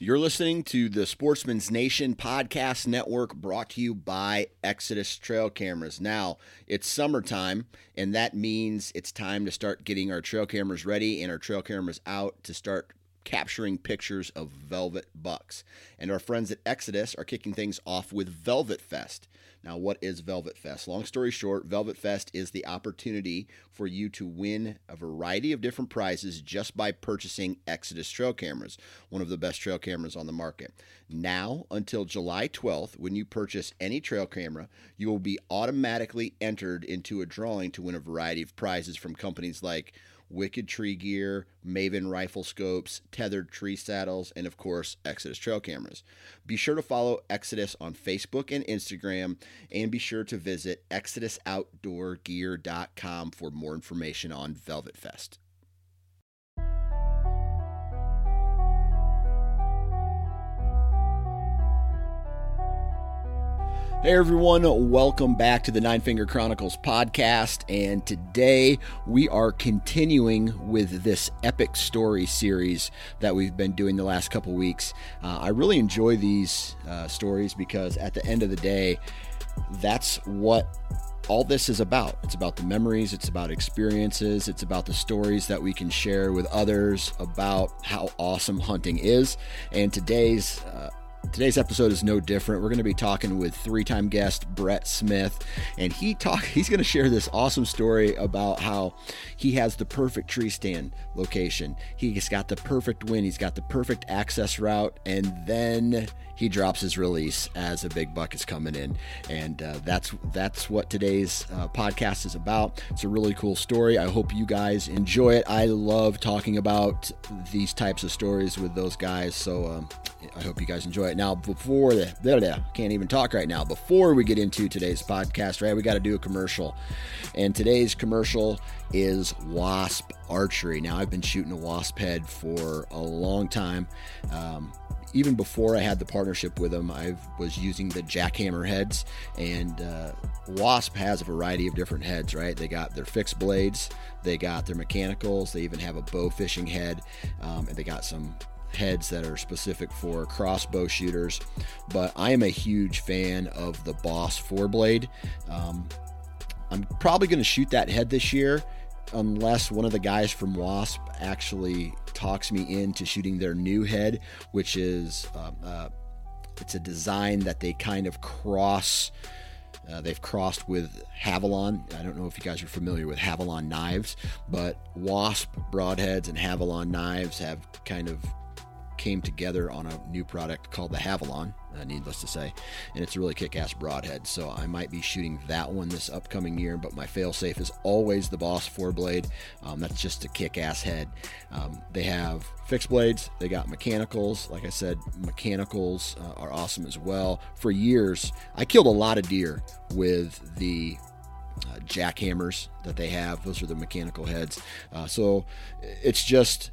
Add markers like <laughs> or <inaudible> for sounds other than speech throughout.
You're listening to the Sportsman's Nation podcast network brought to you by Exodus Trail Cameras. Now, it's summertime, and that means it's time to start getting our trail cameras ready and our trail cameras out to start capturing pictures of velvet bucks. And our friends at Exodus are kicking things off with Velvet Fest. Now, what is Velvet Fest? Long story short, Velvet Fest is the opportunity for you to win a variety of different prizes just by purchasing Exodus trail cameras, one of the best trail cameras on the market. Now until July 12th, when you purchase any trail camera, you will be automatically entered into a drawing to win a variety of prizes from companies like Wicked Tree Gear, Maven Rifle Scopes, Tethered Tree Saddles, and of course, Exodus Trail Cameras. Be sure to follow Exodus on Facebook and Instagram, and be sure to visit ExodusOutdoorGear.com for more information on Velvet Fest. Hey everyone, welcome back to the Nine Finger Chronicles podcast. And today we are continuing with this epic story series that we've been doing the last couple weeks. Uh, I really enjoy these uh, stories because at the end of the day, that's what all this is about. It's about the memories, it's about experiences, it's about the stories that we can share with others about how awesome hunting is. And today's uh, Today's episode is no different. We're going to be talking with three-time guest Brett Smith, and he talk <laughs> he's going to share this awesome story about how he has the perfect tree stand location. He's got the perfect wind, he's got the perfect access route, and then he drops his release as a big buck is coming in, and uh, that's that's what today's uh, podcast is about. It's a really cool story. I hope you guys enjoy it. I love talking about these types of stories with those guys, so um, I hope you guys enjoy it. Now, before the blah, blah, can't even talk right now. Before we get into today's podcast, right, we got to do a commercial, and today's commercial is Wasp Archery. Now, I've been shooting a wasp head for a long time. Um, even before I had the partnership with them, I was using the jackhammer heads, and uh, Wasp has a variety of different heads. Right? They got their fixed blades, they got their mechanicals, they even have a bow fishing head, um, and they got some heads that are specific for crossbow shooters. But I am a huge fan of the Boss four blade. Um, I'm probably going to shoot that head this year unless one of the guys from Wasp actually talks me into shooting their new head, which is uh, uh, it's a design that they kind of cross. Uh, they've crossed with Havalon. I don't know if you guys are familiar with Havalon knives, but Wasp broadheads and Havalon knives have kind of came together on a new product called the Havalon, uh, needless to say, and it's a really kick-ass broadhead. So I might be shooting that one this upcoming year. But my fail-safe is always the Boss four blade. Um, that's just a kick-ass head. Um, they have fixed blades. They got mechanicals. Like I said, mechanicals uh, are awesome as well. For years, I killed a lot of deer with the uh, jackhammers that they have. Those are the mechanical heads. Uh, so it's just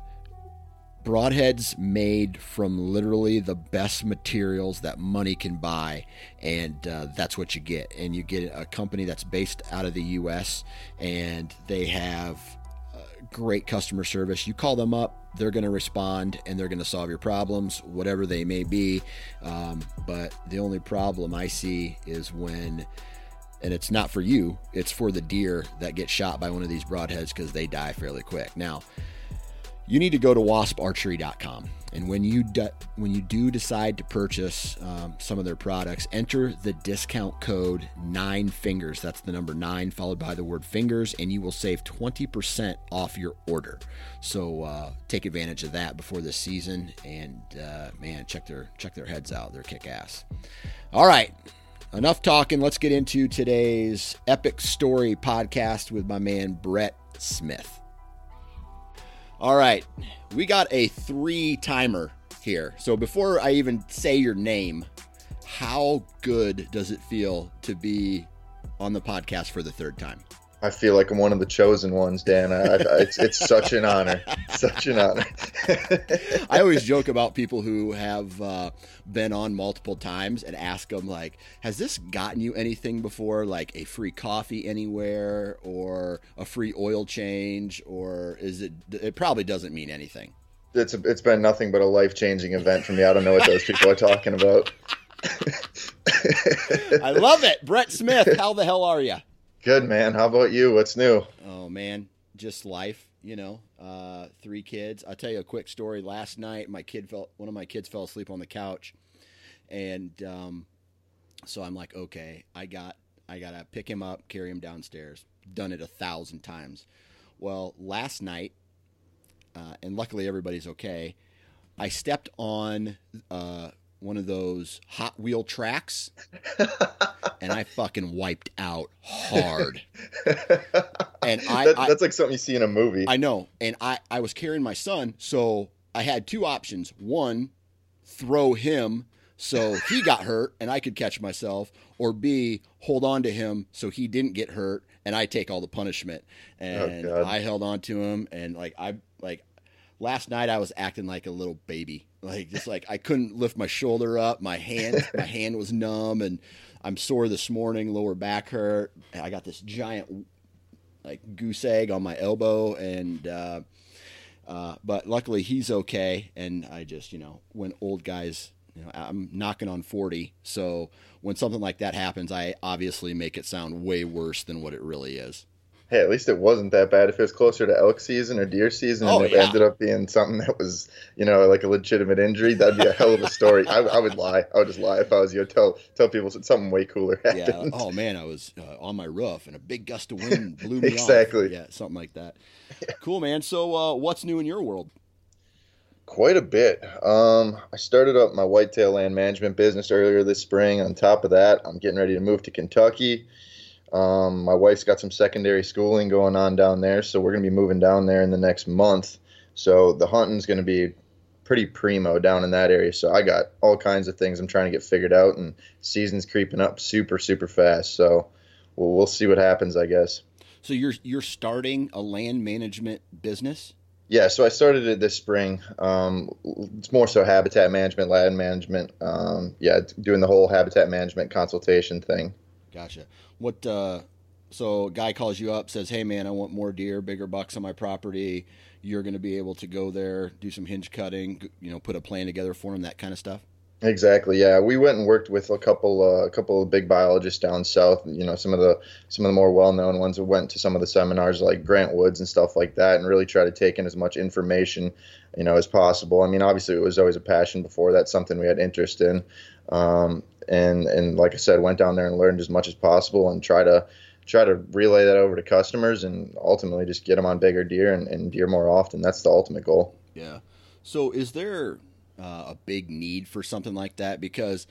broadheads made from literally the best materials that money can buy and uh, that's what you get. And you get a company that's based out of the us and they have uh, great customer service. You call them up they're going to respond and they're going to solve your problems whatever they may be. Um, but the only problem i see is when and it's not for you it's for the deer that get shot by one of these broadheads because they die fairly quick. Now you need to go to wasparchery.com. And when you do, when you do decide to purchase um, some of their products, enter the discount code nine fingers. That's the number nine followed by the word fingers, and you will save twenty percent off your order. So uh, take advantage of that before this season, and uh, man, check their check their heads out. They're kick ass. All right, enough talking. Let's get into today's epic story podcast with my man Brett Smith. All right, we got a three timer here. So before I even say your name, how good does it feel to be on the podcast for the third time? I feel like I'm one of the chosen ones, Dan. I, I, it's it's such an honor, <laughs> such an honor. <laughs> I always joke about people who have uh, been on multiple times and ask them like, "Has this gotten you anything before? Like a free coffee anywhere, or a free oil change, or is it? It probably doesn't mean anything." It's a, it's been nothing but a life changing event for me. I don't know what those people are talking about. <laughs> I love it, Brett Smith. How the hell are you? Good man. How about you? What's new? Oh man, just life. You know, uh, three kids. I'll tell you a quick story. Last night, my kid fell. One of my kids fell asleep on the couch, and um, so I'm like, okay, I got, I gotta pick him up, carry him downstairs. Done it a thousand times. Well, last night, uh, and luckily everybody's okay. I stepped on uh, one of those Hot Wheel tracks, <laughs> and I fucking wiped out hard. <laughs> And I, that, that's I, like something you see in a movie. I know. And I, I was carrying my son, so I had two options. One, throw him so he got hurt and I could catch myself, or B, hold on to him so he didn't get hurt and I take all the punishment. Oh, and oh, I held on to him and like I like last night I was acting like a little baby. Like just like I couldn't lift my shoulder up, my hand my <laughs> hand was numb and I'm sore this morning, lower back hurt. I got this giant like goose egg on my elbow and uh, uh, but luckily he's okay and I just, you know, when old guys you know, I'm knocking on 40, so when something like that happens, I obviously make it sound way worse than what it really is hey, at least it wasn't that bad. If it was closer to elk season or deer season, oh, and it yeah. ended up being something that was, you know, like a legitimate injury, that'd be a hell of a story. I, I, would lie. I would just lie if I was you. Tell tell people something way cooler happened. Yeah. Oh man, I was uh, on my roof and a big gust of wind <laughs> blew me exactly. off. Yeah, something like that. Cool, man. So, uh, what's new in your world? Quite a bit. Um, I started up my whitetail land management business earlier this spring. On top of that, I'm getting ready to move to Kentucky. Um, my wife's got some secondary schooling going on down there, so we're going to be moving down there in the next month. So the hunting's going to be pretty primo down in that area. So I got all kinds of things I'm trying to get figured out, and season's creeping up super super fast. So we'll, we'll see what happens, I guess. So you're you're starting a land management business? Yeah, so I started it this spring. Um, it's more so habitat management, land management. Um, yeah, doing the whole habitat management consultation thing. Gotcha. What? Uh, so a guy calls you up, says, "Hey man, I want more deer, bigger bucks on my property." You're going to be able to go there, do some hinge cutting, you know, put a plan together for him, that kind of stuff. Exactly. Yeah, we went and worked with a couple, uh, a couple of big biologists down south. You know, some of the some of the more well-known ones. that went to some of the seminars like Grant Woods and stuff like that, and really try to take in as much information, you know, as possible. I mean, obviously, it was always a passion before. That's something we had interest in. Um, and and like I said, went down there and learned as much as possible and try to try to relay that over to customers and ultimately just get them on bigger deer and, and deer more often. That's the ultimate goal. Yeah. So is there uh, a big need for something like that? Because,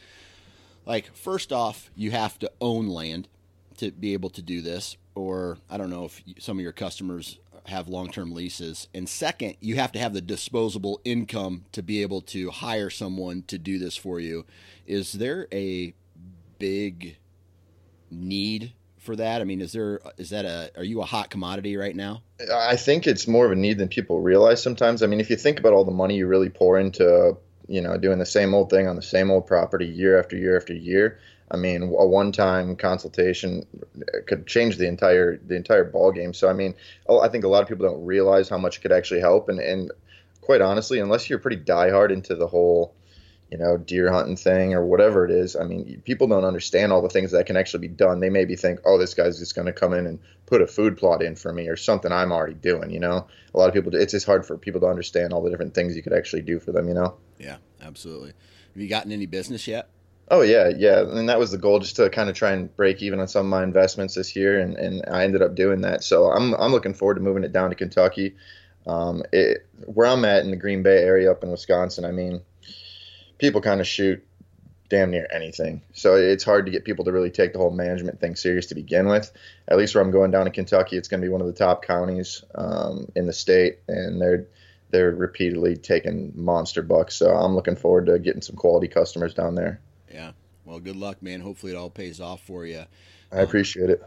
like, first off, you have to own land to be able to do this, or I don't know if some of your customers have long term leases. And second, you have to have the disposable income to be able to hire someone to do this for you. Is there a big need for that? I mean, is there is that a are you a hot commodity right now? I think it's more of a need than people realize sometimes. I mean, if you think about all the money you really pour into, you know, doing the same old thing on the same old property year after year after year, I mean, a one-time consultation could change the entire the entire ball game. So, I mean, I think a lot of people don't realize how much it could actually help. And and quite honestly, unless you're pretty diehard into the whole you know, deer hunting thing or whatever it is. I mean, people don't understand all the things that can actually be done. They maybe think, oh, this guy's just going to come in and put a food plot in for me or something I'm already doing. You know, a lot of people, it's just hard for people to understand all the different things you could actually do for them. You know. Yeah, absolutely. Have you gotten any business yet? Oh yeah, yeah, and that was the goal, just to kind of try and break even on some of my investments this year, and, and I ended up doing that. So I'm I'm looking forward to moving it down to Kentucky. Um, it, where I'm at in the Green Bay area up in Wisconsin, I mean, people kind of shoot damn near anything. So it's hard to get people to really take the whole management thing serious to begin with. At least where I'm going down to Kentucky, it's going to be one of the top counties um, in the state, and they're they're repeatedly taking monster bucks. So I'm looking forward to getting some quality customers down there. Yeah. Well, good luck, man. Hopefully it all pays off for you. I appreciate it.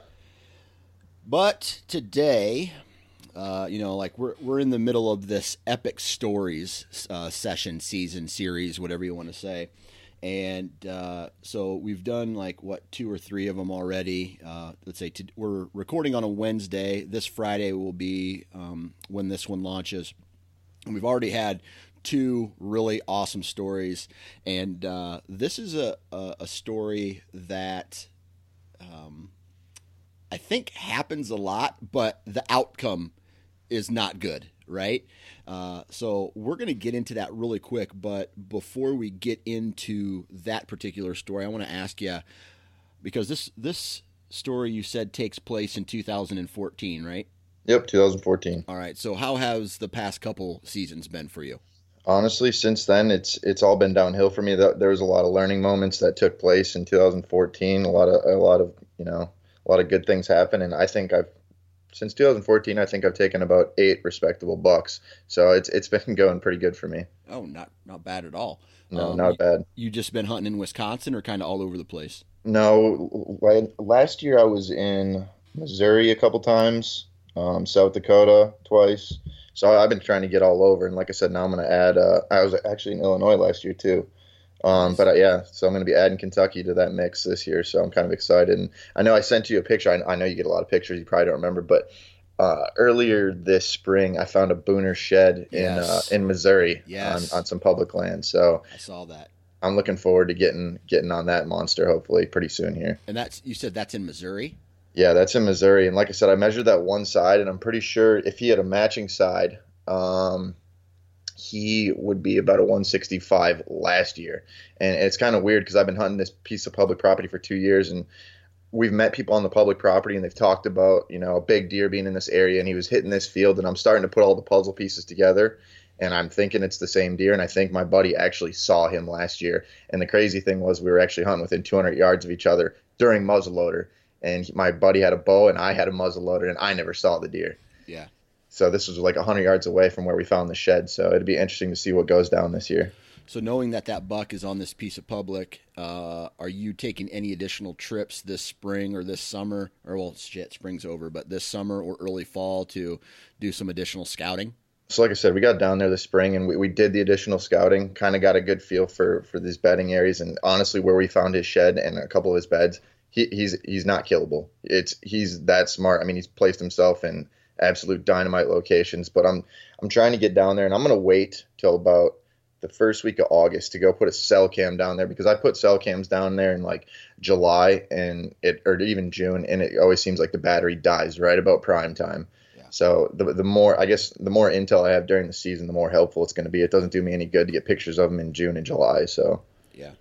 But today, uh, you know, like we're we're in the middle of this epic stories uh, session, season, series, whatever you want to say, and uh, so we've done like what two or three of them already. Uh, let's say to, we're recording on a Wednesday. This Friday will be um, when this one launches, and we've already had two really awesome stories, and uh, this is a, a, a story that. Um, I think happens a lot, but the outcome is not good, right? Uh, so we're going to get into that really quick. But before we get into that particular story, I want to ask you because this this story you said takes place in 2014, right? Yep, 2014. All right. So how has the past couple seasons been for you? Honestly, since then it's it's all been downhill for me. There was a lot of learning moments that took place in 2014. A lot of a lot of you know a lot of good things happen, and I think I've since 2014, I think I've taken about eight respectable bucks. So it's it's <laughs> been going pretty good for me. Oh, not not bad at all. No, um, not bad. You just been hunting in Wisconsin or kind of all over the place? No, last year I was in Missouri a couple times, um, South Dakota twice. So I've been trying to get all over, and like I said, now I'm going to add. Uh, I was actually in Illinois last year too. Um, but uh, yeah, so I'm going to be adding Kentucky to that mix this year. So I'm kind of excited. And I know I sent you a picture. I, I know you get a lot of pictures. You probably don't remember, but uh, earlier this spring, I found a Booner shed in uh, yes. uh, in Missouri yes. on, on some public land. So I saw that. I'm looking forward to getting getting on that monster hopefully pretty soon here. And that's you said that's in Missouri. Yeah, that's in Missouri. And like I said, I measured that one side, and I'm pretty sure if he had a matching side, um, he would be about a 165 last year. And it's kind of weird because I've been hunting this piece of public property for two years and we've met people on the public property and they've talked about, you know, a big deer being in this area and he was hitting this field and I'm starting to put all the puzzle pieces together and I'm thinking it's the same deer and I think my buddy actually saw him last year. And the crazy thing was we were actually hunting within 200 yards of each other during muzzleloader and my buddy had a bow and I had a muzzle loader and I never saw the deer. Yeah. So this was like 100 yards away from where we found the shed. So it'd be interesting to see what goes down this year. So knowing that that buck is on this piece of public, uh, are you taking any additional trips this spring or this summer, or well, shit, spring's over, but this summer or early fall to do some additional scouting? So like I said, we got down there this spring and we, we did the additional scouting, kind of got a good feel for for these bedding areas, and honestly, where we found his shed and a couple of his beds, he, he's he's not killable. It's he's that smart. I mean, he's placed himself in absolute dynamite locations. But I'm I'm trying to get down there, and I'm gonna wait till about the first week of August to go put a cell cam down there because I put cell cams down there in like July and it or even June, and it always seems like the battery dies right about prime time. Yeah. So the the more I guess the more intel I have during the season, the more helpful it's going to be. It doesn't do me any good to get pictures of them in June and July. So yeah, yeah,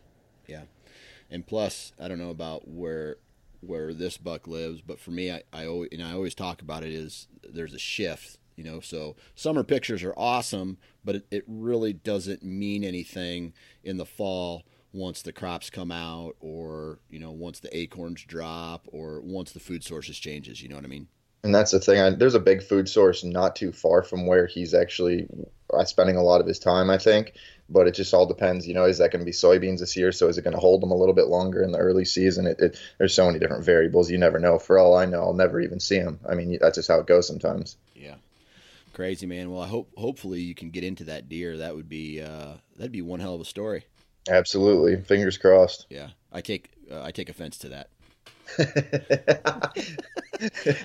and plus I don't know about where where this buck lives. But for me, I, I always and I always talk about it is there's a shift. You know, so summer pictures are awesome, but it, it really doesn't mean anything in the fall once the crops come out, or you know, once the acorns drop, or once the food sources changes. You know what I mean? And that's the thing. I, there's a big food source not too far from where he's actually uh, spending a lot of his time. I think but it just all depends. You know, is that going to be soybeans this year? So is it going to hold them a little bit longer in the early season? It, it, there's so many different variables. You never know. For all I know, I'll never even see them. I mean, that's just how it goes sometimes. Yeah, crazy man. Well, I hope hopefully you can get into that deer. That would be uh, that'd be one hell of a story. Absolutely, fingers crossed. Yeah, I take uh, I take offense to that. <laughs>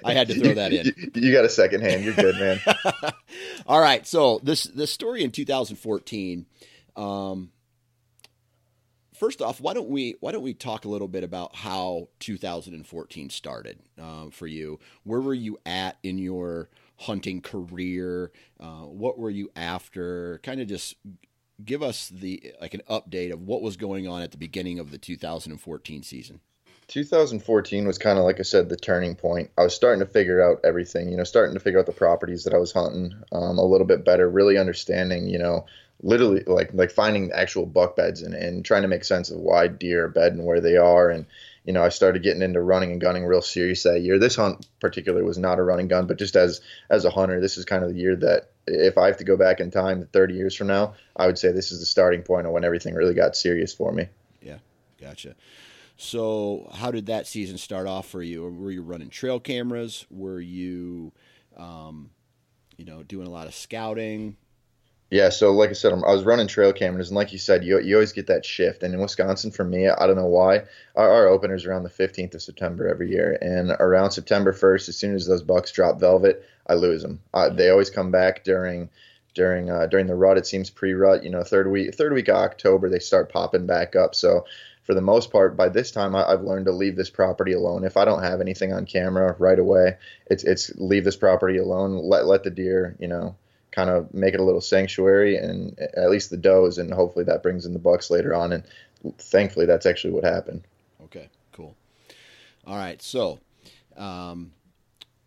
I had to throw that in. You, you got a second hand. You're good, man. <laughs> All right. So this this story in 2014 um, first off, why don't we why don't we talk a little bit about how 2014 started um, for you? Where were you at in your hunting career? Uh, what were you after? Kind of just give us the like an update of what was going on at the beginning of the 2014 season. 2014 was kind of like I said, the turning point. I was starting to figure out everything, you know, starting to figure out the properties that I was hunting um, a little bit better, really understanding, you know, literally like like finding actual buck beds and, and trying to make sense of why deer are bed and where they are and you know, I started getting into running and gunning real serious that year. This hunt particularly was not a running gun, but just as as a hunter, this is kind of the year that if I have to go back in time 30 years from now, I would say this is the starting point of when everything really got serious for me. Yeah, gotcha. So, how did that season start off for you? Were you running trail cameras? Were you, um, you know, doing a lot of scouting? Yeah, so like I said, I was running trail cameras, and like you said, you, you always get that shift. And in Wisconsin, for me, I don't know why, our, our opener's around the 15th of September every year. And around September 1st, as soon as those bucks drop velvet, I lose them. Uh, they always come back during during uh, during the rut. It seems pre-rut, you know, third week third week of October, they start popping back up. So for the most part, by this time, I, have learned to leave this property alone. If I don't have anything on camera right away, it's it's leave this property alone. Let let the deer, you know, kind of make it a little sanctuary and at least the does, and hopefully that brings in the bucks later on. And thankfully, that's actually what happened. Okay, cool. All right, so um,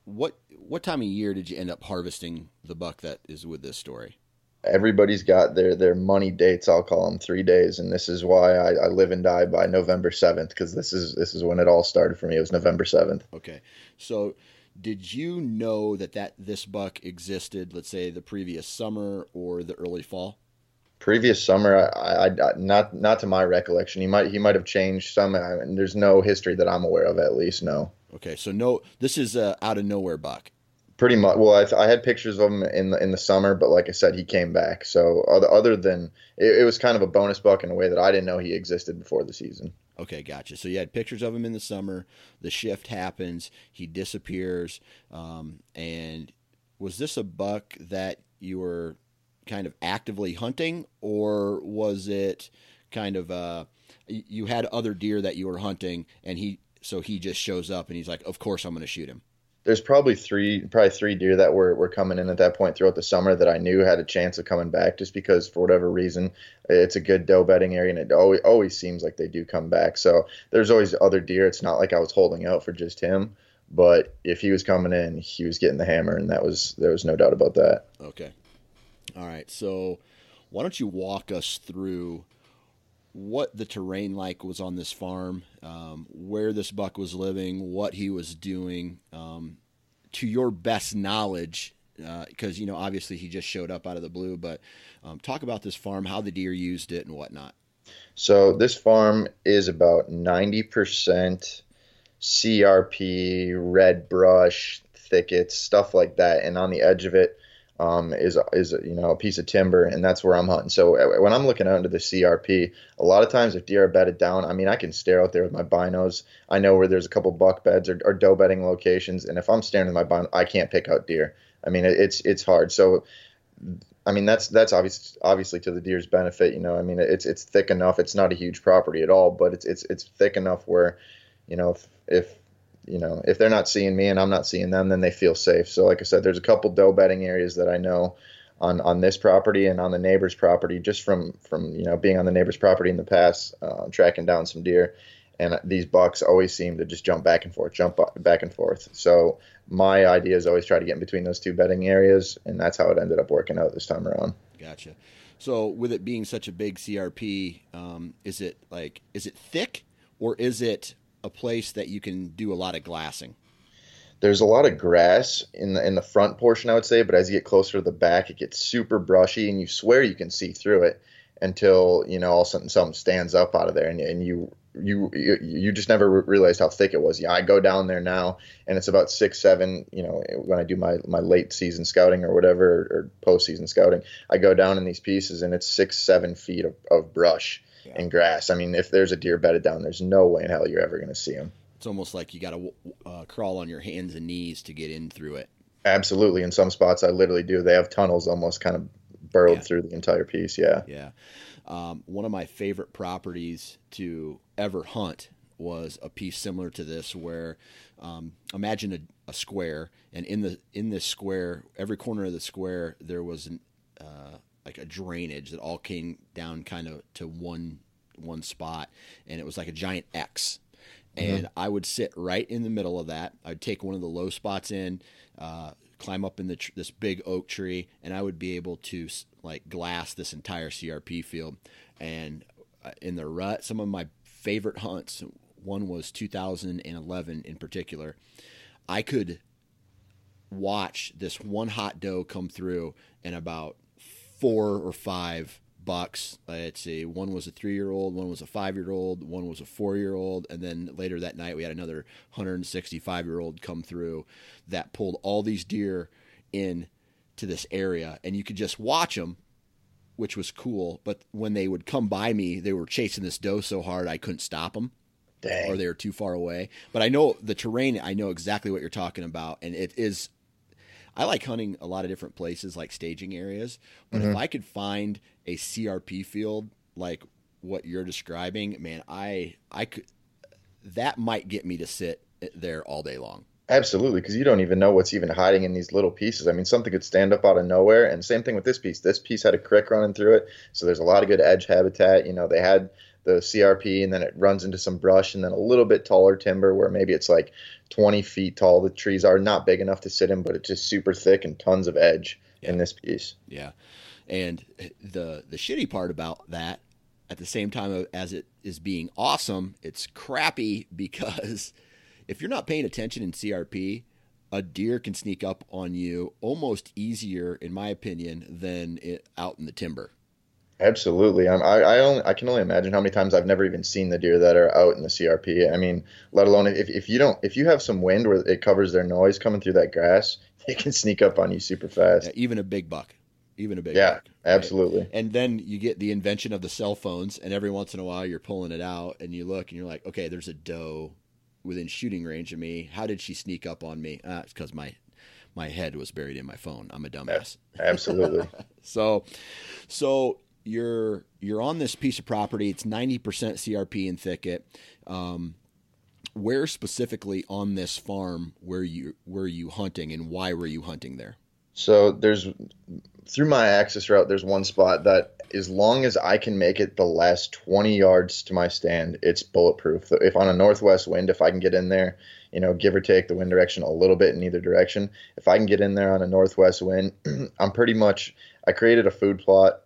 what what time of year did you end up harvesting the buck that is with this story? Everybody's got their their money dates. I'll call them three days, and this is why I, I live and die by November seventh because this is this is when it all started for me. It was November seventh. Okay, so did you know that that this buck existed? Let's say the previous summer or the early fall. Previous summer, I, I, not not to my recollection. He might he might have changed some. I mean, there's no history that I'm aware of, at least. No. Okay, so no, this is a out of nowhere buck. Pretty much. Well, I, I, had pictures of him in the in the summer, but like I said, he came back. So other other than it, it was kind of a bonus buck in a way that I didn't know he existed before the season. Okay, gotcha. So you had pictures of him in the summer. The shift happens. He disappears. Um, and was this a buck that you were kind of actively hunting, or was it kind of uh, you had other deer that you were hunting, and he so he just shows up and he's like, "Of course, I'm going to shoot him." There's probably three probably three deer that were, were coming in at that point throughout the summer that I knew had a chance of coming back just because for whatever reason it's a good doe bedding area and it always always seems like they do come back. So there's always other deer. It's not like I was holding out for just him, but if he was coming in, he was getting the hammer and that was there was no doubt about that. Okay. All right. So why don't you walk us through what the terrain like was on this farm, um, where this buck was living, what he was doing, um, to your best knowledge, because uh, you know obviously he just showed up out of the blue. But um, talk about this farm, how the deer used it, and whatnot. So this farm is about ninety percent CRP, red brush, thickets, stuff like that, and on the edge of it um, is is you know a piece of timber, and that's where I'm hunting. So uh, when I'm looking out into the CRP, a lot of times if deer are bedded down, I mean I can stare out there with my binos. I know where there's a couple buck beds or, or doe bedding locations, and if I'm staring with my bino, I can't pick out deer. I mean it, it's it's hard. So I mean that's that's obvious obviously to the deer's benefit. You know, I mean it's it's thick enough. It's not a huge property at all, but it's it's it's thick enough where, you know, if if you know, if they're not seeing me and I'm not seeing them, then they feel safe. So, like I said, there's a couple doe bedding areas that I know on on this property and on the neighbor's property, just from from you know being on the neighbor's property in the past, uh, tracking down some deer, and these bucks always seem to just jump back and forth, jump back and forth. So my idea is always try to get in between those two bedding areas, and that's how it ended up working out this time around. Gotcha. So with it being such a big CRP, um, is it like is it thick or is it a place that you can do a lot of glassing? There's a lot of grass in the in the front portion, I would say, but as you get closer to the back, it gets super brushy, and you swear you can see through it until you know all of a sudden something stands up out of there, and, and you you you just never realized how thick it was. Yeah, I go down there now, and it's about six, seven. You know, when I do my my late season scouting or whatever, or post season scouting, I go down in these pieces, and it's six, seven feet of, of brush yeah. and grass. I mean, if there's a deer bedded down, there's no way in hell you're ever going to see him. It's almost like you got to uh, crawl on your hands and knees to get in through it. Absolutely. In some spots, I literally do. They have tunnels almost kind of burrowed yeah. through the entire piece. Yeah. Yeah. Um, one of my favorite properties to ever hunt was a piece similar to this, where um, imagine a, a, square, and in the in this square, every corner of the square, there was an, uh, like a drainage that all came down kind of to one one spot, and it was like a giant X. Mm-hmm. And I would sit right in the middle of that. I'd take one of the low spots in, uh, climb up in the tr- this big oak tree, and I would be able to like glass this entire CRP field. And uh, in the rut, some of my favorite hunts, one was 2011 in particular. I could watch this one hot doe come through and about four or five bucks. Let's see, one was a three year old, one was a five year old, one was a four year old, and then later that night we had another 165 year old come through that pulled all these deer in to this area, and you could just watch them, which was cool. But when they would come by me, they were chasing this doe so hard I couldn't stop them. Dang. Or they were too far away. But I know the terrain. I know exactly what you're talking about, and it is I like hunting a lot of different places, like staging areas. But mm-hmm. if I could find a CRP field like what you're describing, man, I I could that might get me to sit there all day long. Absolutely, because you don't even know what's even hiding in these little pieces. I mean, something could stand up out of nowhere, and same thing with this piece. This piece had a creek running through it, so there's a lot of good edge habitat. You know, they had the CRP, and then it runs into some brush, and then a little bit taller timber where maybe it's like 20 feet tall. The trees are not big enough to sit in, but it's just super thick and tons of edge yeah. in this piece. Yeah, and the the shitty part about that, at the same time as it is being awesome, it's crappy because <laughs> if you're not paying attention in CRP, a deer can sneak up on you almost easier, in my opinion, than it, out in the timber. Absolutely. I'm, I I, only, I can only imagine how many times I've never even seen the deer that are out in the CRP. I mean, let alone if, if you don't if you have some wind where it covers their noise coming through that grass, <laughs> they can sneak up on you super fast. Yeah, even a big buck. Even a big yeah, buck. absolutely. And then you get the invention of the cell phones, and every once in a while you're pulling it out, and you look, and you're like, okay, there's a doe within shooting range of me. How did she sneak up on me? Uh, it's because my my head was buried in my phone. I'm a dumbass. Absolutely. <laughs> so, so you're you're on this piece of property. It's 90% CRP and thicket. Um, where specifically on this farm were you were you hunting, and why were you hunting there? So there's through my access route. There's one spot that, as long as I can make it the last 20 yards to my stand, it's bulletproof. If on a northwest wind, if I can get in there, you know, give or take the wind direction a little bit in either direction, if I can get in there on a northwest wind, <clears throat> I'm pretty much. I created a food plot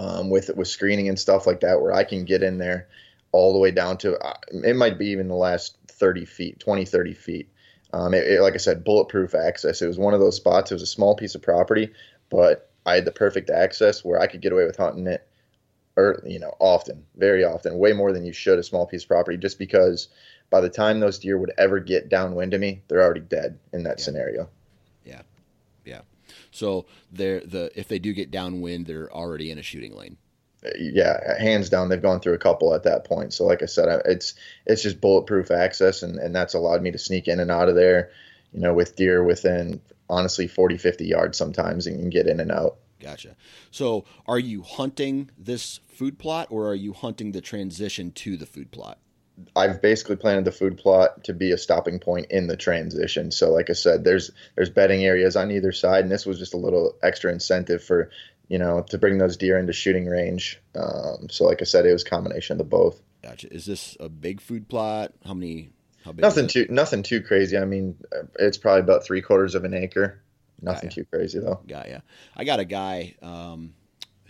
um, with with screening and stuff like that, where I can get in there all the way down to uh, it might be even the last 30 feet, 20, 30 feet. Um, it, it, like I said, bulletproof access. It was one of those spots. It was a small piece of property, but I had the perfect access where I could get away with hunting it, or you know, often, very often, way more than you should a small piece of property, just because by the time those deer would ever get downwind of me, they're already dead in that yeah. scenario. So they're the if they do get downwind, they're already in a shooting lane. Yeah, hands down, they've gone through a couple at that point. So like I said, it's it's just bulletproof access, and and that's allowed me to sneak in and out of there, you know, with deer within honestly 40, 50 yards sometimes, and can get in and out. Gotcha. So, are you hunting this food plot, or are you hunting the transition to the food plot? I've basically planted the food plot to be a stopping point in the transition. So, like I said, there's there's bedding areas on either side, and this was just a little extra incentive for you know to bring those deer into shooting range. Um, so, like I said, it was a combination of the both. Gotcha. Is this a big food plot? How many? How big? Nothing too nothing too crazy. I mean, it's probably about three quarters of an acre. Nothing too crazy though. Got yeah. I got a guy. Um,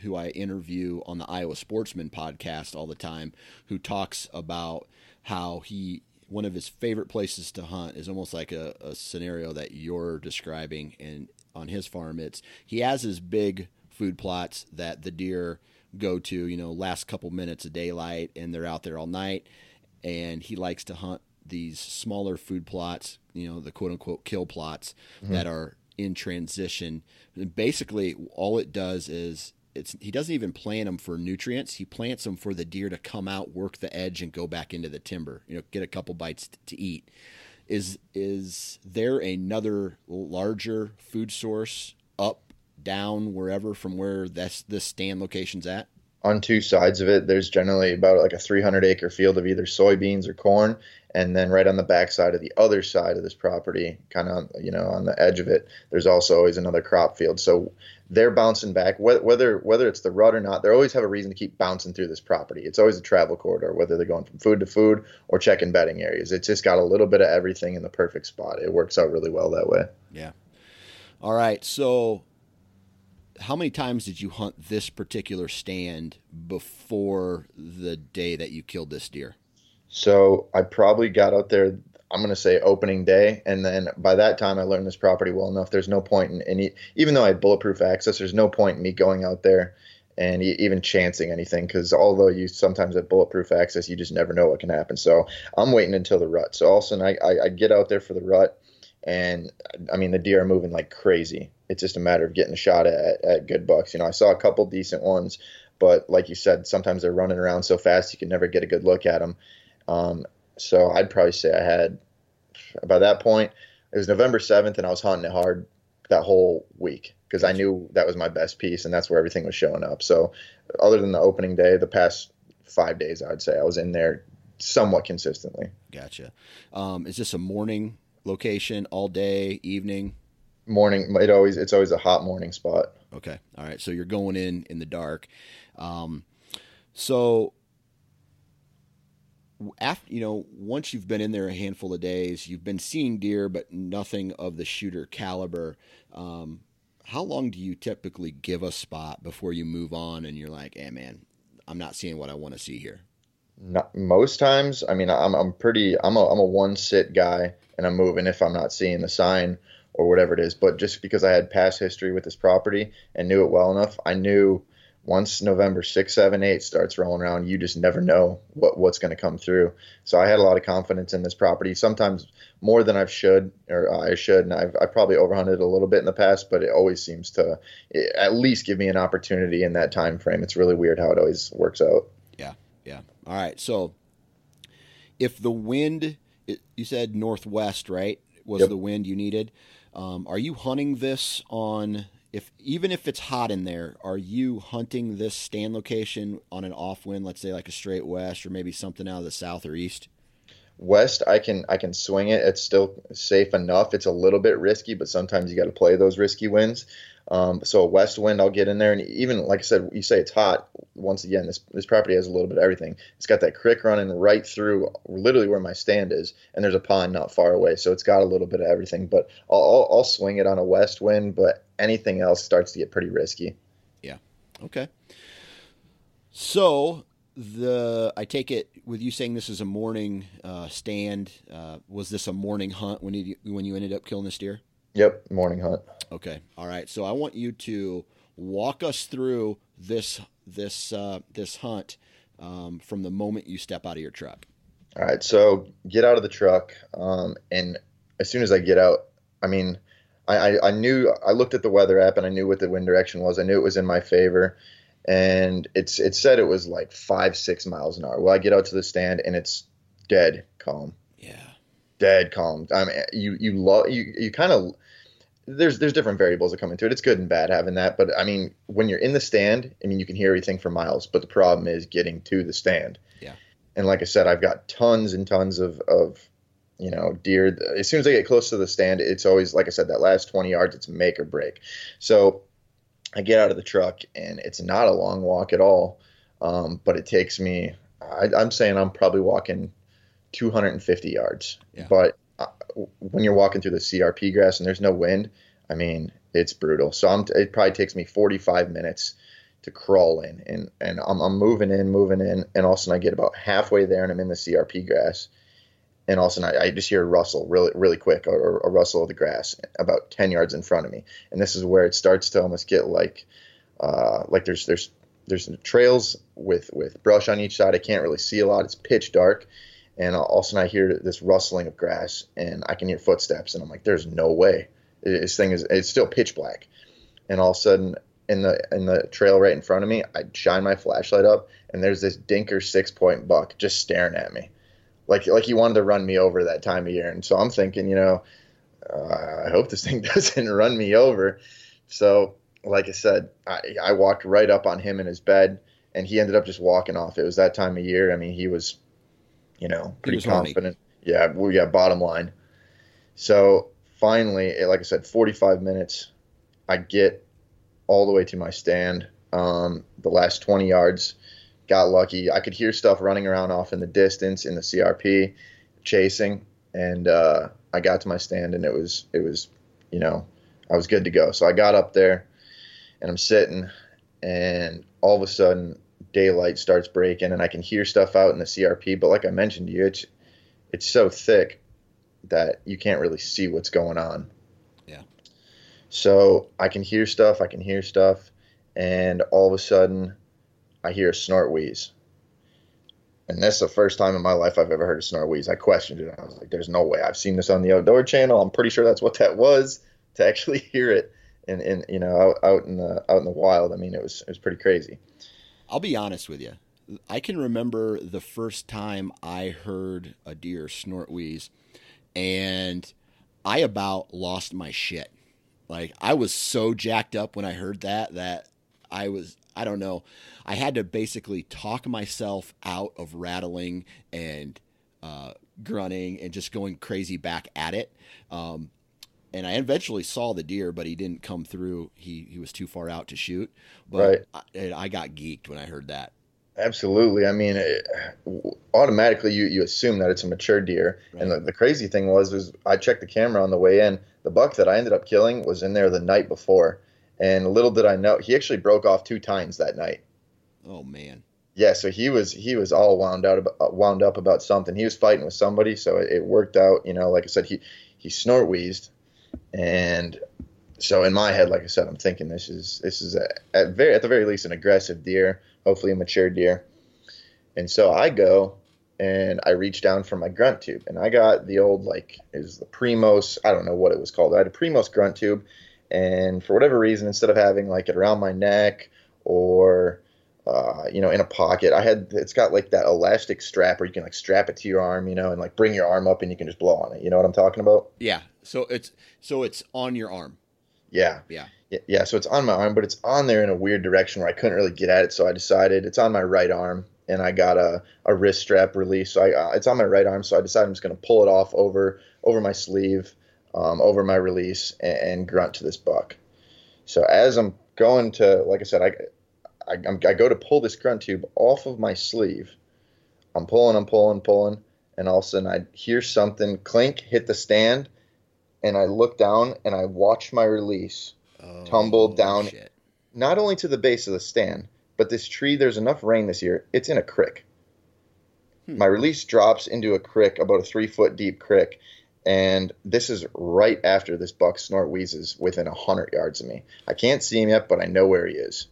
who I interview on the Iowa Sportsman podcast all the time, who talks about how he one of his favorite places to hunt is almost like a, a scenario that you're describing and on his farm. It's he has his big food plots that the deer go to you know last couple minutes of daylight and they're out there all night. And he likes to hunt these smaller food plots you know the quote unquote kill plots mm-hmm. that are in transition. And basically all it does is it's he doesn't even plant them for nutrients. He plants them for the deer to come out, work the edge, and go back into the timber. You know, get a couple bites t- to eat. Is is there another larger food source up, down, wherever from where this this stand location's at? On two sides of it, there's generally about like a 300 acre field of either soybeans or corn, and then right on the back side of the other side of this property, kind of you know on the edge of it, there's also always another crop field. So they're bouncing back whether whether it's the rut or not. They always have a reason to keep bouncing through this property. It's always a travel corridor, whether they're going from food to food or checking bedding areas. It's just got a little bit of everything in the perfect spot. It works out really well that way. Yeah. All right. So how many times did you hunt this particular stand before the day that you killed this deer? So I probably got out there. I'm going to say opening day, and then by that time I learned this property well enough. There's no point in any, even though I had bulletproof access, there's no point in me going out there and even chancing anything because although you sometimes have bulletproof access, you just never know what can happen. So I'm waiting until the rut. So all of a sudden I, I, I get out there for the rut, and I mean the deer are moving like crazy. It's just a matter of getting a shot at, at good bucks. You know, I saw a couple decent ones, but like you said, sometimes they're running around so fast you can never get a good look at them. Um, so I'd probably say I had by that point it was November seventh, and I was hunting it hard that whole week because I knew that was my best piece, and that's where everything was showing up. So other than the opening day, the past five days, I'd say I was in there somewhat consistently. Gotcha. Um, is this a morning location all day, evening? Morning. It always it's always a hot morning spot. Okay. All right. So you're going in in the dark. Um, so after you know once you've been in there a handful of days, you've been seeing deer, but nothing of the shooter caliber. Um, how long do you typically give a spot before you move on and you're like, hey man, I'm not seeing what I want to see here? Not most times. I mean, I'm I'm pretty. I'm a I'm a one sit guy, and I'm moving if I'm not seeing the sign or whatever it is. But just because I had past history with this property and knew it well enough, I knew once November 6, 7, 8 starts rolling around, you just never know what, what's going to come through. So I had a lot of confidence in this property, sometimes more than I should, or I should. And I've, I've probably overhunted a little bit in the past, but it always seems to at least give me an opportunity in that time frame. It's really weird how it always works out. Yeah. Yeah. All right. So if the wind, you said northwest, right? Was yep. the wind you needed? Um, are you hunting this on if even if it's hot in there, are you hunting this stand location on an off wind, let's say like a straight west or maybe something out of the south or east? West, I can I can swing it. It's still safe enough. It's a little bit risky, but sometimes you got to play those risky winds. Um, so a west wind, I'll get in there, and even like I said, you say it's hot. Once again, this this property has a little bit of everything. It's got that creek running right through, literally where my stand is, and there's a pond not far away. So it's got a little bit of everything. But I'll, I'll, I'll swing it on a west wind, but anything else starts to get pretty risky. Yeah. Okay. So the I take it with you saying this is a morning uh, stand. Uh, was this a morning hunt when you when you ended up killing this deer? Yep, morning hunt. Okay, all right. So I want you to walk us through this this uh, this hunt um, from the moment you step out of your truck. All right, so get out of the truck, um, and as soon as I get out, I mean, I, I, I knew I looked at the weather app and I knew what the wind direction was. I knew it was in my favor, and it's it said it was like five six miles an hour. Well, I get out to the stand and it's dead calm. Yeah, dead calm. I mean, you you love you you kind of there's there's different variables that come into it. It's good and bad having that, but I mean, when you're in the stand, I mean, you can hear everything for miles. But the problem is getting to the stand. Yeah. And like I said, I've got tons and tons of of you know deer. As soon as I get close to the stand, it's always like I said, that last 20 yards, it's make or break. So I get out of the truck, and it's not a long walk at all, um, but it takes me. I, I'm saying I'm probably walking 250 yards, yeah. but when you're walking through the CRP grass and there's no wind, I mean, it's brutal. So I'm, it probably takes me 45 minutes to crawl in, and and I'm, I'm moving in, moving in, and all of a sudden I get about halfway there, and I'm in the CRP grass, and all of a sudden I, I just hear a rustle really really quick, or a rustle of the grass about 10 yards in front of me, and this is where it starts to almost get like uh, like there's there's there's trails with with brush on each side. I can't really see a lot. It's pitch dark, and all of a sudden I hear this rustling of grass, and I can hear footsteps, and I'm like, "There's no way." This thing is it's still pitch black, and all of a sudden in the in the trail right in front of me, I shine my flashlight up, and there's this dinker six point buck just staring at me, like like he wanted to run me over that time of year. And so I'm thinking, you know, uh, I hope this <laughs> thing doesn't run me over. So like I said, I, I walked right up on him in his bed and he ended up just walking off. It was that time of year. I mean, he was, you know, pretty was horny. confident. Yeah, well, yeah. Bottom line. So finally, eh, like I said, 45 minutes. I get all the way to my stand. Um, the last 20 yards, got lucky. I could hear stuff running around off in the distance in the CRP, chasing, and uh, I got to my stand, and it was it was, you know, I was good to go. So I got up there, and I'm sitting, and all of a sudden daylight starts breaking, and I can hear stuff out in the CRP. But like I mentioned to you, it's it's so thick that you can't really see what's going on. Yeah. So I can hear stuff, I can hear stuff, and all of a sudden I hear a snort wheeze. And that's the first time in my life I've ever heard a snort wheeze. I questioned it. I was like, there's no way. I've seen this on the outdoor channel. I'm pretty sure that's what that was. <laughs> To actually hear it in you know, out, out in the out in the wild, I mean it was it was pretty crazy. I'll be honest with you. I can remember the first time I heard a deer snort wheeze, and I about lost my shit. Like I was so jacked up when I heard that that I was I don't know. I had to basically talk myself out of rattling and uh, grunting and just going crazy back at it. Um, and I eventually saw the deer, but he didn't come through. He he was too far out to shoot. But I, I got geeked when I heard that. Absolutely. I mean, it, automatically you, you assume that it's a mature deer. Right. And the, the crazy thing was, was I checked the camera on the way in. The buck that I ended up killing was in there the night before. And little did I know, he actually broke off two times that night. Oh man. Yeah, so he was he was all wound out about, uh, wound up about something. He was fighting with somebody, so it, it worked out. You know, like I said, he he snort wheezed, and so in my head, like I said, I'm thinking this is this is a, at very at the very least an aggressive deer, hopefully a mature deer. And so I go and I reach down for my grunt tube, and I got the old like is the Primos. I don't know what it was called. I had a Primos grunt tube, and for whatever reason, instead of having like it around my neck or uh, you know in a pocket, I had it's got like that elastic strap where you can like strap it to your arm, you know, and like bring your arm up and you can just blow on it. You know what I'm talking about? Yeah. So it's so it's on your arm. Yeah. Yeah. Yeah, so it's on my arm, but it's on there in a weird direction where I couldn't really get at it. So I decided it's on my right arm, and I got a, a wrist strap release. So I, uh, it's on my right arm, so I decided I'm just going to pull it off over over my sleeve, um, over my release, and, and, grunt to this buck. So as I'm going to, like I said, I, I, I'm, I go to pull this grunt tube off of my sleeve. I'm pulling, I'm pulling, pulling, and all of a sudden I hear something clink, hit the stand, and I look down and I watch my release Oh, Tumbled down. shit. not only to the base of the stand, but this tree, there's enough rain this year, it's in a creek. Hmm. My release drops into a creek, about a three foot deep creek, and this is right after this buck snort wheezes within a hundred yards of me. I can't see him yet, but I know where he is.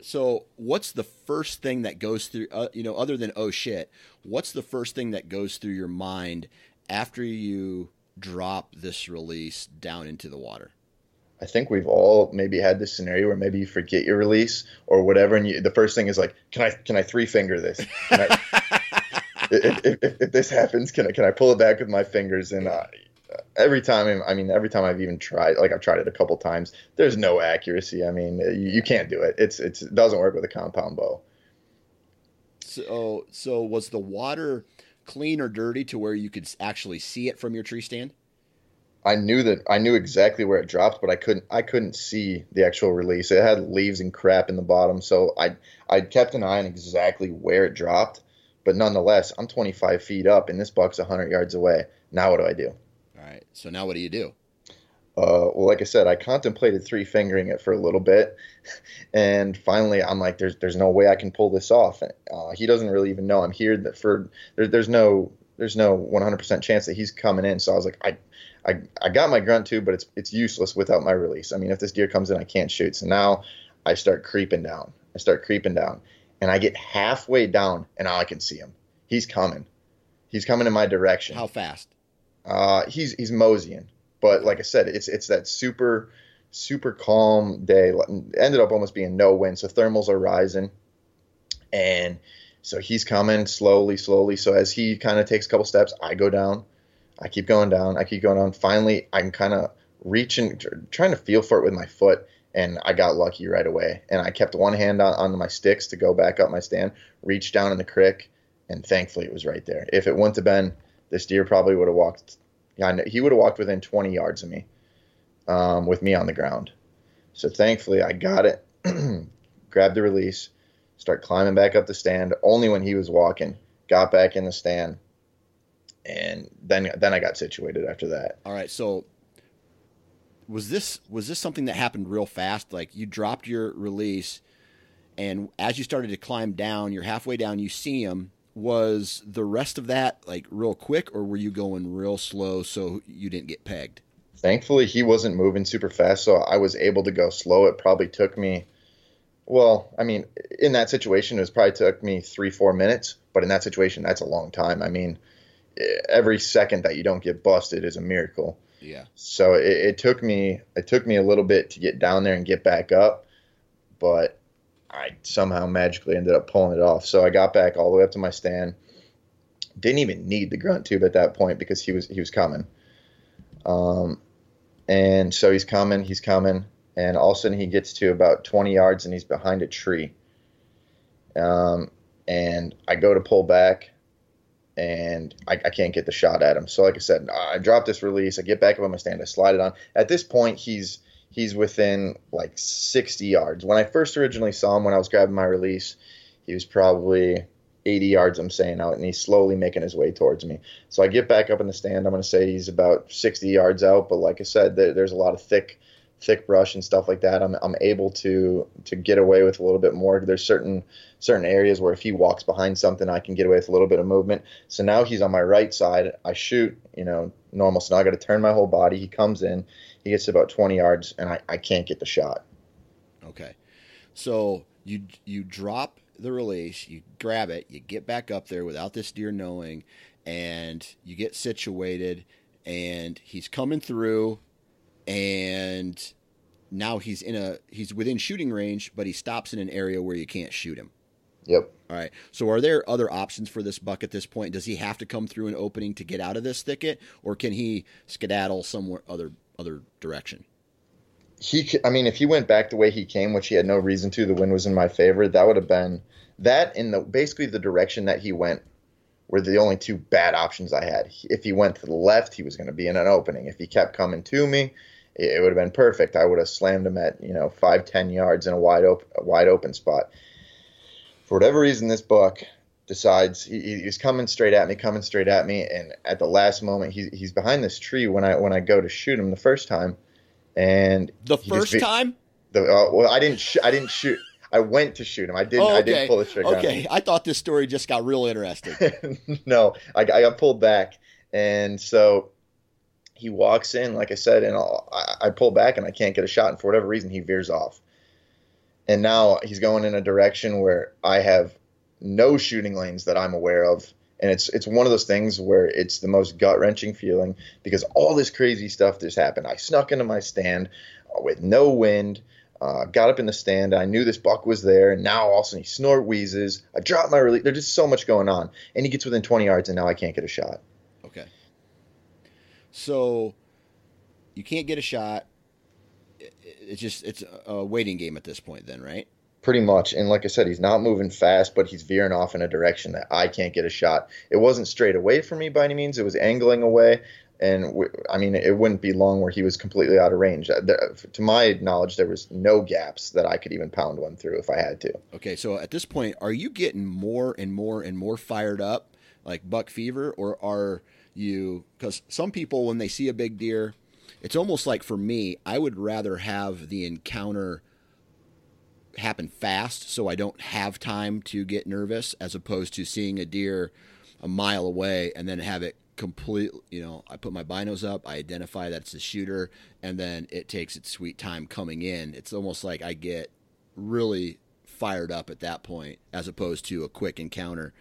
So, what's the first thing that goes through? Uh, you know, other than oh shit, what's the first thing that goes through your mind after you drop this release down into the water? I think we've all maybe had this scenario where maybe you forget your release or whatever, and you, the first thing is like, "Can I can I three finger this? <laughs> If, if, if this happens, can I can I pull it back with my fingers?" And uh, every time, I mean, every time I've even tried, like I've tried it a couple times, there's no accuracy. I mean, you, you can't do it. It's it's it doesn't work with a compound bow. So, so was the water clean or dirty to where you could actually see it from your tree stand? I knew that I knew exactly where it dropped, but I couldn't I couldn't see the actual release. It had leaves and crap in the bottom, so I I kept an eye on exactly where it dropped. But nonetheless, I'm 25 feet up, and this buck's 100 yards away. Now what do I do? All right. So now what do you do? Uh, well, like I said, I contemplated three fingering it for a little bit, <laughs> and finally, I'm like, "There's, there's no way I can pull this off." Uh, he doesn't really even know I'm here. That for there, there's no, there's no 100% chance that he's coming in. So I was like, I, I, I got my grunt tube, but it's, it's useless without my release. I mean, if this deer comes in, I can't shoot. So now I start creeping down. I start creeping down, and I get halfway down, and now I can see him. He's coming. He's coming in my direction. How fast? Uh, he's he's moseying, but like I said, it's it's that super super calm day. Ended up almost being no wind, so thermals are rising, and so he's coming slowly, slowly. So as he kind of takes a couple steps, I go down. I keep going down. I keep going down. Finally, I'm kind of reaching, tr- trying to feel for it with my foot, and I got lucky right away. And I kept one hand on, on my sticks to go back up my stand, reached down in the crick, and thankfully it was right there. If it wouldn't have been, this deer probably would have walked. Yeah, he would have walked within 20 yards of me, um, with me on the ground. So thankfully I got it, <clears throat> grabbed the release, start climbing back up the stand. Only when he was walking, got back in the stand, and then then I got situated after that. All right, so was this was this something that happened real fast? Like you dropped your release, and as you started to climb down, you're halfway down, you see him. Was the rest of that like real quick, or were you going real slow so you didn't get pegged? Thankfully, he wasn't moving super fast, so I was able to go slow. It probably took me, well, I mean, in that situation, it was probably took me three, four minutes. But in that situation, that's a long time. I mean, every second that you don't get busted is a miracle. Yeah. So it, it, took me it took me a little bit to get down there and get back up, but I somehow magically ended up pulling it off. So I got back all the way up to my stand. Didn't even need the grunt tube at that point because he was he was coming. Um, and so he's coming, he's coming, and all of a sudden he gets to about 20 yards and he's behind a tree. Um, and I go to pull back and I, I, can't get the shot at him. So, like I said, I drop this release. I get back up on my stand. I slide it on. At this point, he's he's within like 60 yards. When I first originally saw him, when I was grabbing my release, he was probably 80 yards. I'm saying out, and he's slowly making his way towards me. So I get back up in the stand. I'm going to say he's about 60 yards out. But like I said, there, there's a lot of thick thick brush and stuff like that, I'm, I'm able to to get away with a little bit more. There's certain certain areas where if he walks behind something, I can get away with a little bit of movement. So now he's on my right side. I shoot, you know, normal. So now I got to turn my whole body. He comes in, he gets about 20 yards, and I, I can't get the shot. Okay, so you you drop the release, you grab it, you get back up there without this deer knowing, and you get situated, and he's coming through and now he's in a he's within shooting range, but he stops in an area where you can't shoot him. Yep. All right. So are there other options for this buck at this point? Does he have to come through an opening to get out of this thicket, or can he skedaddle somewhere other other direction? He, I mean, if he went back the way he came, which he had no reason to, the wind was in my favor. That would have been that in the basically the direction that he went were the only two bad options I had. If he went to the left, he was going to be in an opening. If he kept coming to me, it, would have been perfect. I would have slammed him at you know five ten yards in a wide open a wide open spot. For whatever reason, this buck decides he, he's coming straight at me, coming straight at me, and at the last moment, he, he's behind this tree when I when I go to shoot him the first time, and the first just, time. The, uh, well, I didn't sh- I didn't shoot. I went to shoot him. I didn't. Oh, okay. I didn't pull the trigger. Okay, I thought this story just got real interesting. <laughs> no, I, I, got pulled back, and so he walks in, like I said, and I, I pull back, and I can't get a shot, and for whatever reason, he veers off. And now he's going in a direction where I have no shooting lanes that I'm aware of, and it's it's one of those things where it's the most gut wrenching feeling because all this crazy stuff just happened. I snuck into my stand with no wind. Uh, got up in the stand. I knew this buck was there, and now all of a sudden he snort wheezes. I drop my release. There's just so much going on, and he gets within 20 yards, and now I can't get a shot. So you can't get a shot. It's just it's a waiting game at this point, then, right? Pretty much. And like I said, he's not moving fast, but he's veering off in a direction that I can't get a shot. It wasn't straight away from me by any means. It was angling away and I mean, it wouldn't be long where he was completely out of range. Uh, to my knowledge, there was no gaps that I could even pound one through if I had to. Okay, so at this point, are you getting more and more and more fired up, like buck fever, or are you? Because some people, when they see a big deer, it's almost like for me, I would rather have the encounter happen fast, so I don't have time to get nervous, as opposed to seeing a deer a mile away and then have it complete you know i put my binos up i identify that it's a shooter and then it takes its sweet time coming in it's almost like i get really fired up at that point as opposed to a quick encounter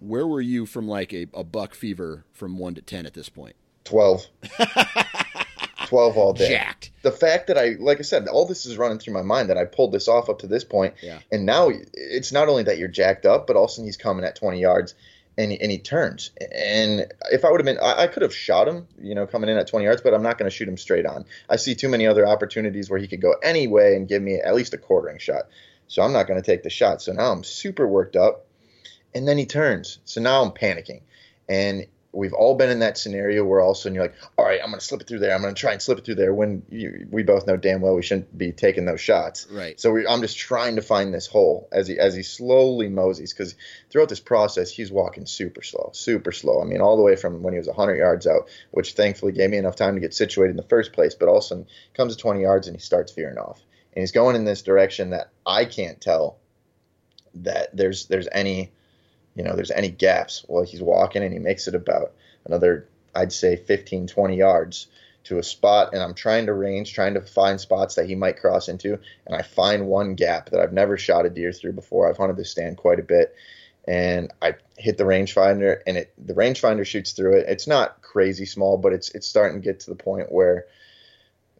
where were you from like a, a buck fever from 1 to 10 at this point? point 12 <laughs> 12 all day jacked the fact that i like i said all this is running through my mind that i pulled this off up to this point yeah. and now it's not only that you're jacked up but also he's coming at 20 yards and he, and he turns. And if I would have been, I, I could have shot him, you know, coming in at 20 yards, but I'm not going to shoot him straight on. I see too many other opportunities where he could go any way and give me at least a quartering shot. So I'm not going to take the shot. So now I'm super worked up. And then he turns. So now I'm panicking. And we've all been in that scenario where all of a sudden you're like, all right, I'm going to slip it through there. I'm going to try and slip it through there when you, we both know damn well we shouldn't be taking those shots. Right. So we, I'm just trying to find this hole as he as he slowly moseys because throughout this process he's walking super slow, super slow. I mean, all the way from when he was 100 yards out, which thankfully gave me enough time to get situated in the first place. But all of a sudden comes to 20 yards and he starts veering off, and he's going in this direction that I can't tell that there's there's any you know there's any gaps well he's walking and he makes it about another i'd say 15 20 yards to a spot and i'm trying to range trying to find spots that he might cross into and i find one gap that i've never shot a deer through before i've hunted this stand quite a bit and i hit the rangefinder and it the rangefinder shoots through it it's not crazy small but it's it's starting to get to the point where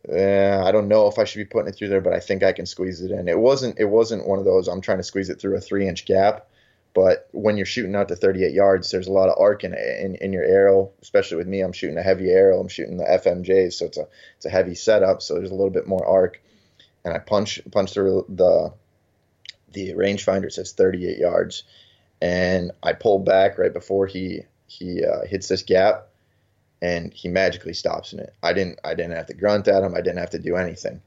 uh, I don't know if I should be putting it through there, but I think I can squeeze it in. It wasn't it wasn't one of those I'm trying to squeeze it through a three inch gap. But when you're shooting out to 38 yards, there's a lot of arc in, in in your arrow. Especially with me, I'm shooting a heavy arrow. I'm shooting the FMJs, so it's a it's a heavy setup. So there's a little bit more arc, and I punch punch through the the rangefinder says 38 yards, and I pull back right before he he uh, hits this gap, and he magically stops in it. I didn't I didn't have to grunt at him. I didn't have to do anything.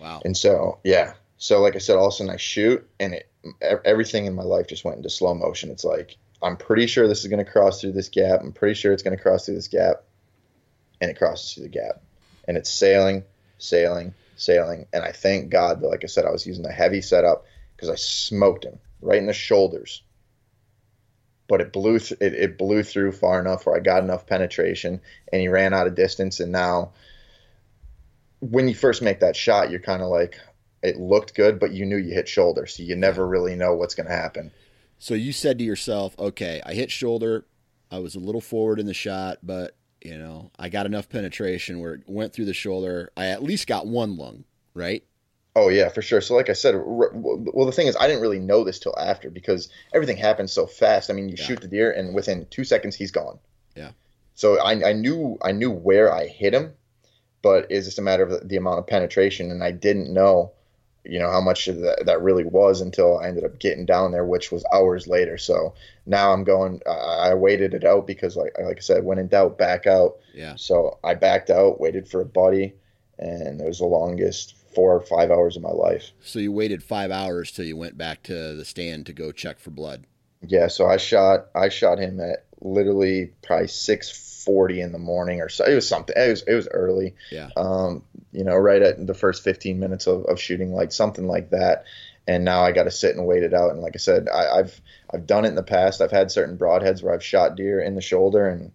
Wow. And so yeah, so like I said, all of a sudden I shoot, and it everything in my life just went into slow motion. It's like I'm pretty sure this is going to cross through this gap. I'm pretty sure it's going to cross through this gap, and it crosses through the gap, and it's sailing, sailing, sailing. And I thank God that, like I said, I was using a heavy setup because I smoked him right in the shoulders. But it blew th- it, it blew through far enough where I got enough penetration, and he ran out of distance. And now, when you first make that shot, you're kind of like, it looked good, but you knew you hit shoulder, so you never really know what's going to happen. So you said to yourself, okay, I hit shoulder. I was a little forward in the shot, but you know, I got enough penetration where it went through the shoulder. I at least got one lung, right? Oh yeah, for sure. So like I said, well the thing is I didn't really know this till after because everything happens so fast. I mean, you yeah. shoot the deer and within 2 seconds he's gone. Yeah. So I, I knew I knew where I hit him, but it's just a matter of the amount of penetration and I didn't know you know how much that, that really was until I ended up getting down there, which was hours later. So now I'm going. I waited it out because, like like I said, when in doubt, back out. Yeah. So I backed out, waited for a buddy, and it was the longest four or five hours of my life. So you waited five hours till you went back to the stand to go check for blood. Yeah. So I shot I shot him at literally probably six forty in the morning or so. It was something. It was it was early. Yeah. Um, you know, right at the first fifteen minutes of, of shooting light, something like that. And now I got to sit and wait it out. And like I said, I, have I've done it in the past. I've had certain broadheads where I've shot deer in the shoulder, and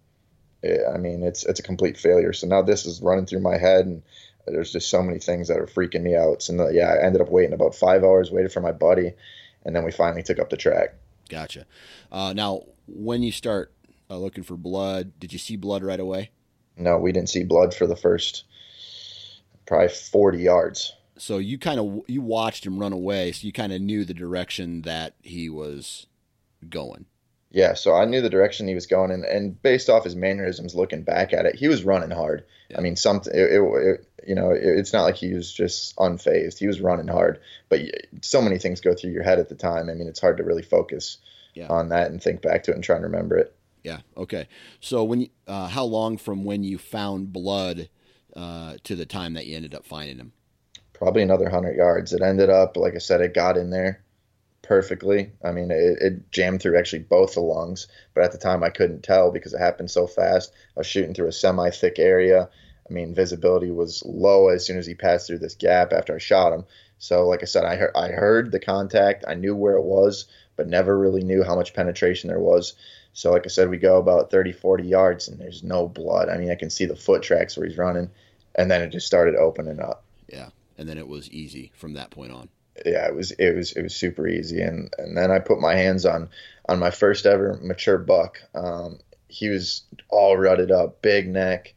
it, I mean it's it's a complete failure. So now this is running through my head, and there's just so many things that are freaking me out. So yeah, I ended up waiting about five hours, waited for my buddy, and then we finally took up the track. Gotcha. Uh, now, when you start uh, looking for blood. Did you see blood right away? No, we didn't see blood for the first probably 40 yards. So you kind of you watched him run away, so you kind of knew the direction that he was going. Yeah, so I knew the direction he was going, and, and based off his mannerisms, looking back at it, he was running hard. Yeah. I mean, something it, it, it, you know, it, it's not like he was just unfazed. He was running hard, but so many things go through your head at the time. I mean, it's hard to really focus yeah. on that and think back to it and try and remember it. Yeah. Okay. So when uh, how long from when you found blood uh, to the time that you ended up finding him? Probably another hundred yards. It ended up, like I said, it got in there perfectly. I mean, it, it, jammed through actually both the lungs, but at the time I couldn't tell because it happened so fast. I was shooting through a semi-thick area. I mean, visibility was low as soon as he passed through this gap after I shot him. So, like I said, I I heard the contact. I knew where it was, but never really knew how much penetration there was. So, like I said, we go about 30, 40 yards and there's no blood. I mean, I can see the foot tracks where he's running. And then it just started opening up. Yeah. And then it was easy from that point on. Yeah, it was it was it was super easy, and and then I put my hands on on my first ever mature buck. Um, he was all rutted up, big neck,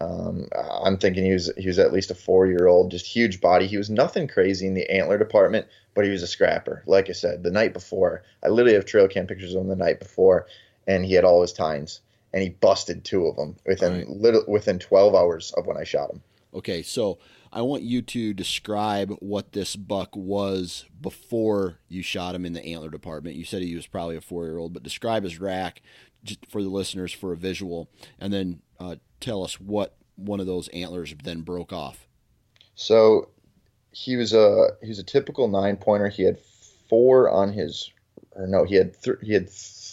Um, I'm thinking he was he was at least a four year old, just huge body. He was nothing crazy in the antler department, but he was a scrapper. Like I said, the night before, I literally have trail cam pictures of him the night before, and he had all his tines, and he busted two of them within right. little within 12 hours of when I shot him. Okay, so I want you to describe what this buck was before you shot him in the antler department. You said he was probably a four year old, but describe his rack for the listeners for a visual, and then uh, tell us what one of those antlers then broke off. So he was a he was a typical nine pointer. He had four on his or no, he had th- he had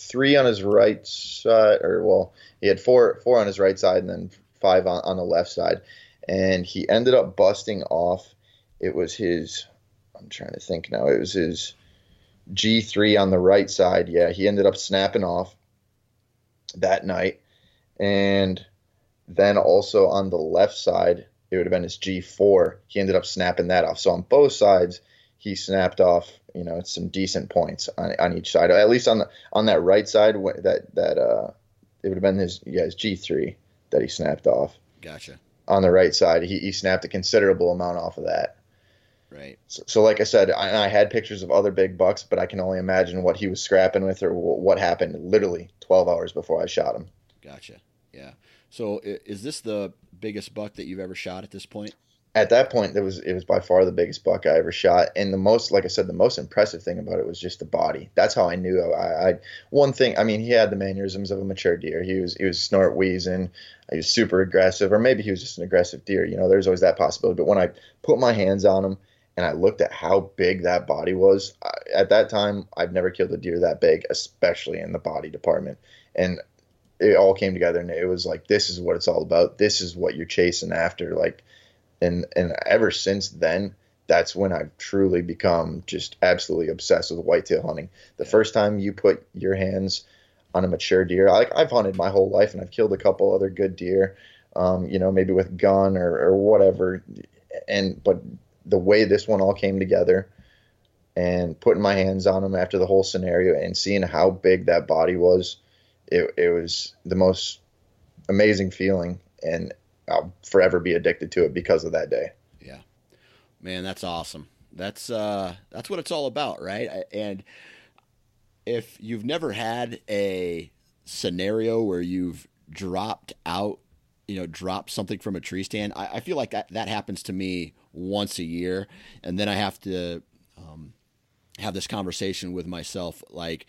three on his right side, or well, he had four four on his right side and then five on, on the left side, and he ended up busting off. It was his. I'm trying to think now. It was his G3 on the right side. Yeah, he ended up snapping off that night, and then also on the left side, it would have been his G4. He ended up snapping that off. So on both sides, he snapped off, you know, some decent points on, on each side. At least on the on that right side, that that uh, it would have been his yeah his G3 that he snapped off. Gotcha. On the right side, he, he snapped a considerable amount off of that. Right. So, so like I said, I, I, had pictures of other big bucks, but I can only imagine what he was scrapping with or what happened literally 12 hours before I shot him. Gotcha. Yeah. So is this the biggest buck that you've ever shot at this point? At that point, it was it was by far the biggest buck I ever shot, and the most, like I said, the most impressive thing about it was just the body. That's how I knew. I, I one thing, I mean, he had the mannerisms of a mature deer. He was he was snort wheezing. He was super aggressive, or maybe he was just an aggressive deer. You know, there's always that possibility. But when I put my hands on him and I looked at how big that body was, I, at that time, I've never killed a deer that big, especially in the body department. And it all came together and it was like this is what it's all about this is what you're chasing after like and and ever since then that's when I've truly become just absolutely obsessed with whitetail hunting. The first time you put your hands on a mature deer, like I've hunted my whole life and I've killed a couple other good deer, um, you know, maybe with gun or, or whatever. And but the way this one all came together and putting my hands on them after the whole scenario and seeing how big that body was, it, it was the most amazing feeling, and I'll forever be addicted to it because of that day. Yeah, man, that's awesome. That's uh, that's what it's all about, right? And if you've never had a scenario where you've dropped out, you know, dropped something from a tree stand, I, I feel like that that happens to me once a year, and then I have to um, have this conversation with myself, like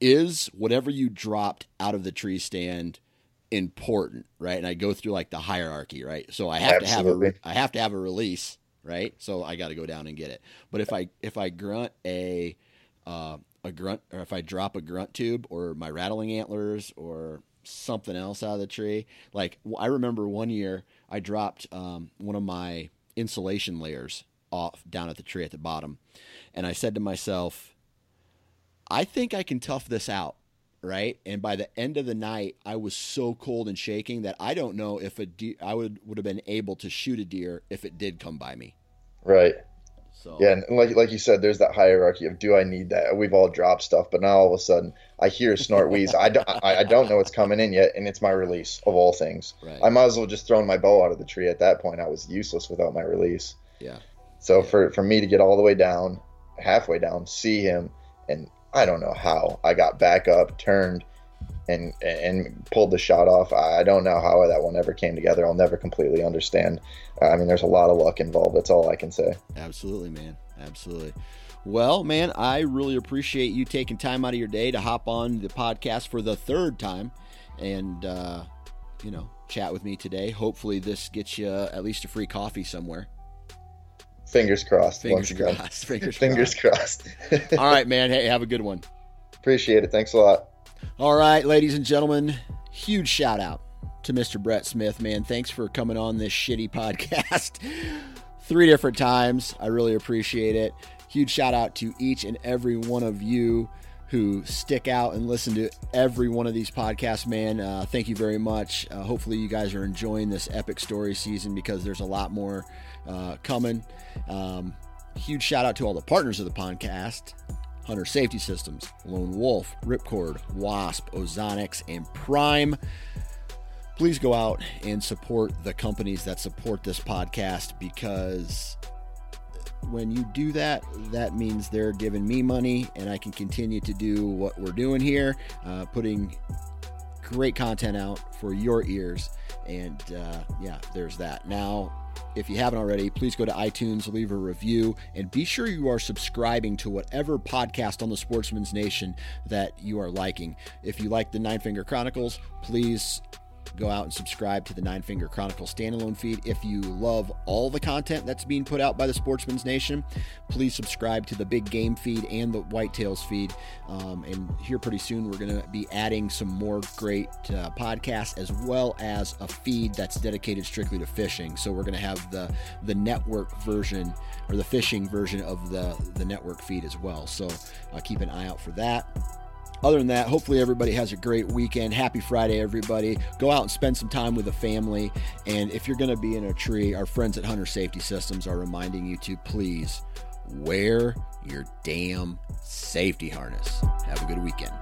is whatever you dropped out of the tree stand important, right? And I go through like the hierarchy, right? So I have Absolutely. to have a I have to have a release, right? So I got to go down and get it. But if I if I grunt a uh, a grunt or if I drop a grunt tube or my rattling antlers or something else out of the tree, like I remember one year I dropped um, one of my insulation layers off down at the tree at the bottom, and I said to myself I think I can tough this out, right? And by the end of the night, I was so cold and shaking that I don't know if a deer, I would would have been able to shoot a deer if it did come by me. Right. So yeah, and like like you said, there's that hierarchy of do I need that? We've all dropped stuff, but now all of a sudden I hear a snort wheeze. I don't I, I don't know what's coming in yet, and it's my release of all things. Right. I might as well just throw my bow out of the tree at that point. I was useless without my release. Yeah. So yeah. for for me to get all the way down, halfway down, see him, and I don't know how I got back up, turned, and and pulled the shot off. I don't know how that one ever came together. I'll never completely understand. I mean, there's a lot of luck involved. That's all I can say. Absolutely, man. Absolutely. Well, man, I really appreciate you taking time out of your day to hop on the podcast for the third time, and uh, you know, chat with me today. Hopefully, this gets you at least a free coffee somewhere. Fingers crossed. Fingers crossed. Fingers, Fingers crossed. crossed. <laughs> All right, man. Hey, have a good one. Appreciate it. Thanks a lot. All right, ladies and gentlemen, huge shout out to Mr. Brett Smith, man. Thanks for coming on this shitty podcast <laughs> three different times. I really appreciate it. Huge shout out to each and every one of you who stick out and listen to every one of these podcasts, man. Uh, thank you very much. Uh, hopefully, you guys are enjoying this epic story season because there's a lot more uh, coming. Um, huge shout out to all the partners of the podcast Hunter Safety Systems, Lone Wolf, Ripcord, Wasp, Ozonics, and Prime. please go out and support the companies that support this podcast because when you do that, that means they're giving me money and I can continue to do what we're doing here, uh, putting great content out for your ears. And uh, yeah, there's that. Now, if you haven't already, please go to iTunes, leave a review, and be sure you are subscribing to whatever podcast on the Sportsman's Nation that you are liking. If you like the Nine Finger Chronicles, please go out and subscribe to the Nine Finger Chronicle standalone feed. If you love all the content that's being put out by the Sportsman's Nation, please subscribe to the Big Game feed and the Whitetails feed. Um, and here pretty soon, we're going to be adding some more great uh, podcasts as well as a feed that's dedicated strictly to fishing. So we're going to have the the network version or the fishing version of the the network feed as well. So uh, keep an eye out for that other than that, hopefully everybody has a great weekend. Happy Friday, everybody. Go out and spend some time with the family. And if you're going to be in a tree, our friends at Hunter Safety Systems are reminding you to please wear your damn safety harness. Have a good weekend.